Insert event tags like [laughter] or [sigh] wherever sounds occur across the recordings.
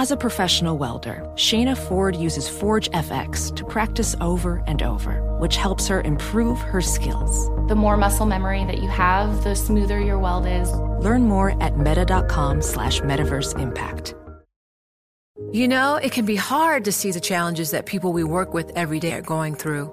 As a professional welder, Shayna Ford uses Forge FX to practice over and over, which helps her improve her skills. The more muscle memory that you have, the smoother your weld is. Learn more at meta.com slash metaverse impact. You know, it can be hard to see the challenges that people we work with every day are going through.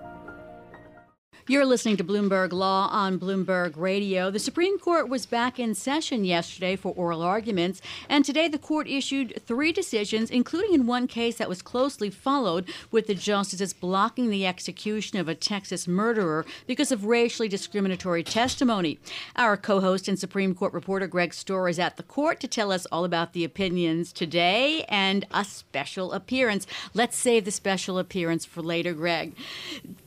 You're listening to Bloomberg Law on Bloomberg Radio. The Supreme Court was back in session yesterday for oral arguments, and today the court issued three decisions, including in one case that was closely followed, with the justices blocking the execution of a Texas murderer because of racially discriminatory testimony. Our co host and Supreme Court reporter Greg Stohr is at the court to tell us all about the opinions today and a special appearance. Let's save the special appearance for later, Greg.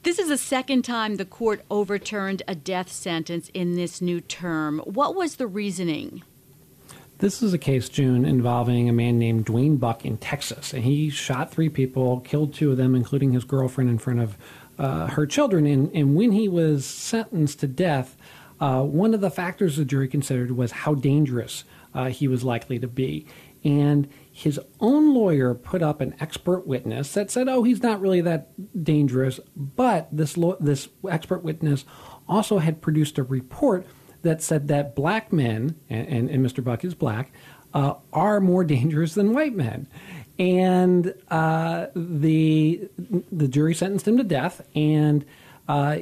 This is the second time the court overturned a death sentence in this new term. What was the reasoning? This is a case, June, involving a man named Duane Buck in Texas. And he shot three people, killed two of them, including his girlfriend, in front of uh, her children. And, and when he was sentenced to death, uh, one of the factors the jury considered was how dangerous uh, he was likely to be. And his own lawyer put up an expert witness that said, "Oh, he's not really that dangerous." But this lo- this expert witness also had produced a report that said that black men, and, and, and Mr. Buck is black, uh, are more dangerous than white men. And uh, the the jury sentenced him to death, and uh,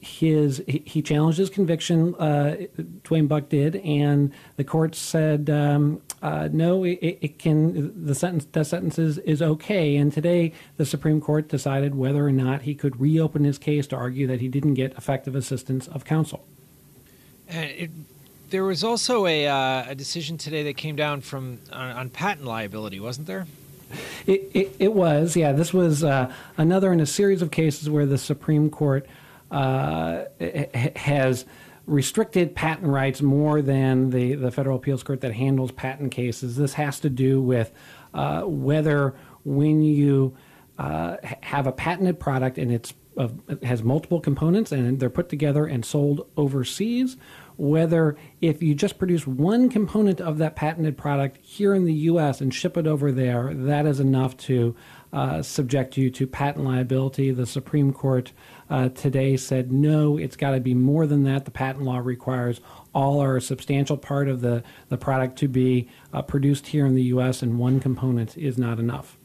his he challenged his conviction. Uh, Duane Buck did, and the court said um, uh, no. It, it, can the sentence death sentence is, is okay. And today the Supreme Court decided whether or not he could reopen his case to argue that he didn't get effective assistance of counsel. And it, there was also a, uh, a decision today that came down from on, on patent liability, wasn't there? It, it, was, yeah. This was uh, another in a series of cases where the Supreme Court uh, has restricted patent rights more than the, the federal appeals court that handles patent cases. This has to do with uh, whether when you uh, have a patented product and it's it has multiple components and they're put together and sold overseas, whether if you just produce one component of that patented product here in the U.S. and ship it over there, that is enough to uh, subject you to patent liability. The Supreme Court uh, today said no, it's got to be more than that. The patent law requires all or a substantial part of the, the product to be uh, produced here in the U.S., and one component is not enough.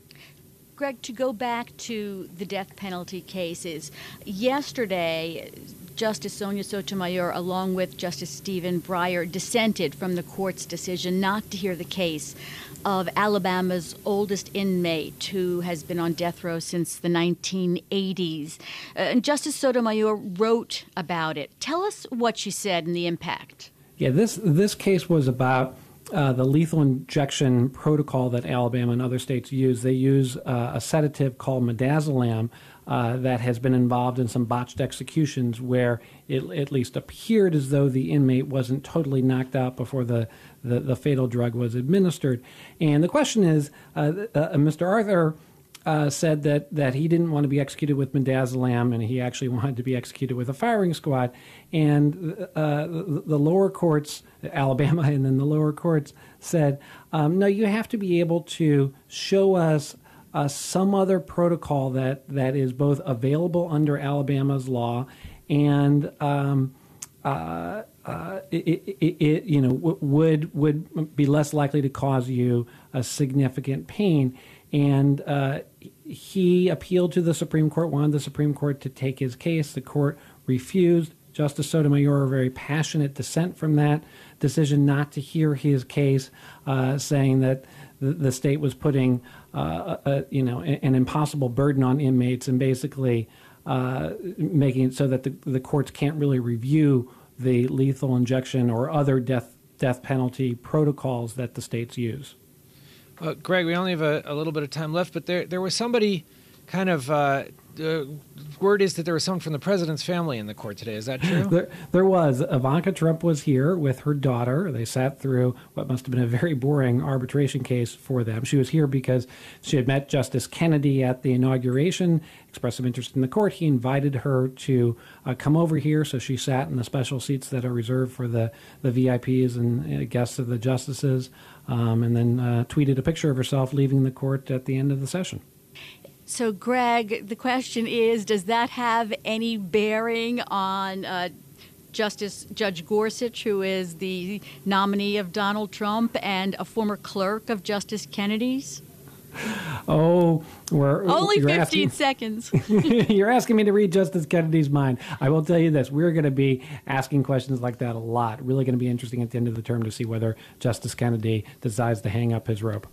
Greg, to go back to the death penalty cases, yesterday, Justice Sonia Sotomayor, along with Justice Stephen Breyer, dissented from the court's decision not to hear the case of Alabama's oldest inmate who has been on death row since the 1980s. Uh, and Justice Sotomayor wrote about it. Tell us what she said and the impact. Yeah, this this case was about uh, the lethal injection protocol that Alabama and other states use. They use uh, a sedative called midazolam uh, that has been involved in some botched executions where it at least appeared as though the inmate wasn't totally knocked out before the, the, the fatal drug was administered. And the question is uh, uh, Mr. Arthur. Uh, said that, that he didn't want to be executed with midazolam and he actually [laughs] wanted to be executed with a firing squad. And uh, the, the, lower courts, Alabama and then the lower courts, said, um, no, you have to be able to show us uh, some other protocol that, that is both available under Alabama's law and um, uh, uh, it, it, it, you know w- would would be less likely to cause you a significant pain. And uh, he appealed to the Supreme Court, wanted the Supreme Court to take his case. The court refused. Justice Sotomayor, a very passionate dissent from that decision not to hear his case, uh, saying that the, the state was putting uh, a, you know an impossible burden on inmates and basically uh, making it so that the, the courts can't really review the lethal injection or other death death penalty protocols that the states use. Well, Greg, we only have a, a, little bit of time left, but there there was somebody kind of uh, uh, word is that there was someone from the president's family in the court today. Is that true? [laughs] There, there was. Ivanka Trump was here with her daughter. They sat through what must have been a very boring arbitration case for them. She was here because she had met Justice Kennedy at the inauguration, expressed some interest in the court. He invited her to uh, come over here, so she sat in the special seats that are reserved for the, the VIPs and uh, guests of the justices, um, and then uh, tweeted a picture of herself leaving the court at the end of the session. So, Greg, the question is Does that have any bearing on uh, Justice Judge Gorsuch, who is the nominee of Donald Trump and a former clerk of Justice Kennedy's? Oh, we're only 15 asking, [laughs] seconds. you're asking me to read Justice Kennedy's mind. I will tell you this: we're going to be asking questions like that a lot. Really going to be interesting at the end of the term to see whether Justice Kennedy decides to hang up his rope.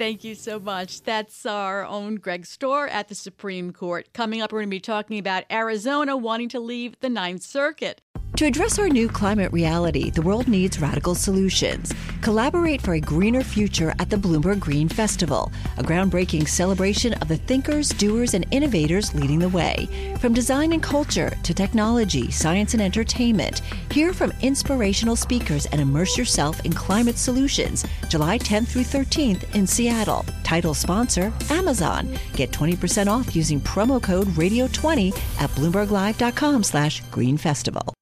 Thank you so much. That's our own Greg Stohr at the Supreme Court. Coming up, we're going to be talking about Arizona wanting to leave the Ninth Circuit. To address our new climate reality, the world needs radical solutions. Collaborate for a greener future at the Bloomberg Green Festival, a groundbreaking celebration of the thinkers, doers, and innovators leading the way. From design and culture to technology, science, and entertainment, hear from inspirational speakers and immerse yourself in climate solutions. July 10th through 13th in Seattle. Title sponsor Amazon. Get 20% off using promo code Radio20 at BloombergLive.com/slash Green Festival.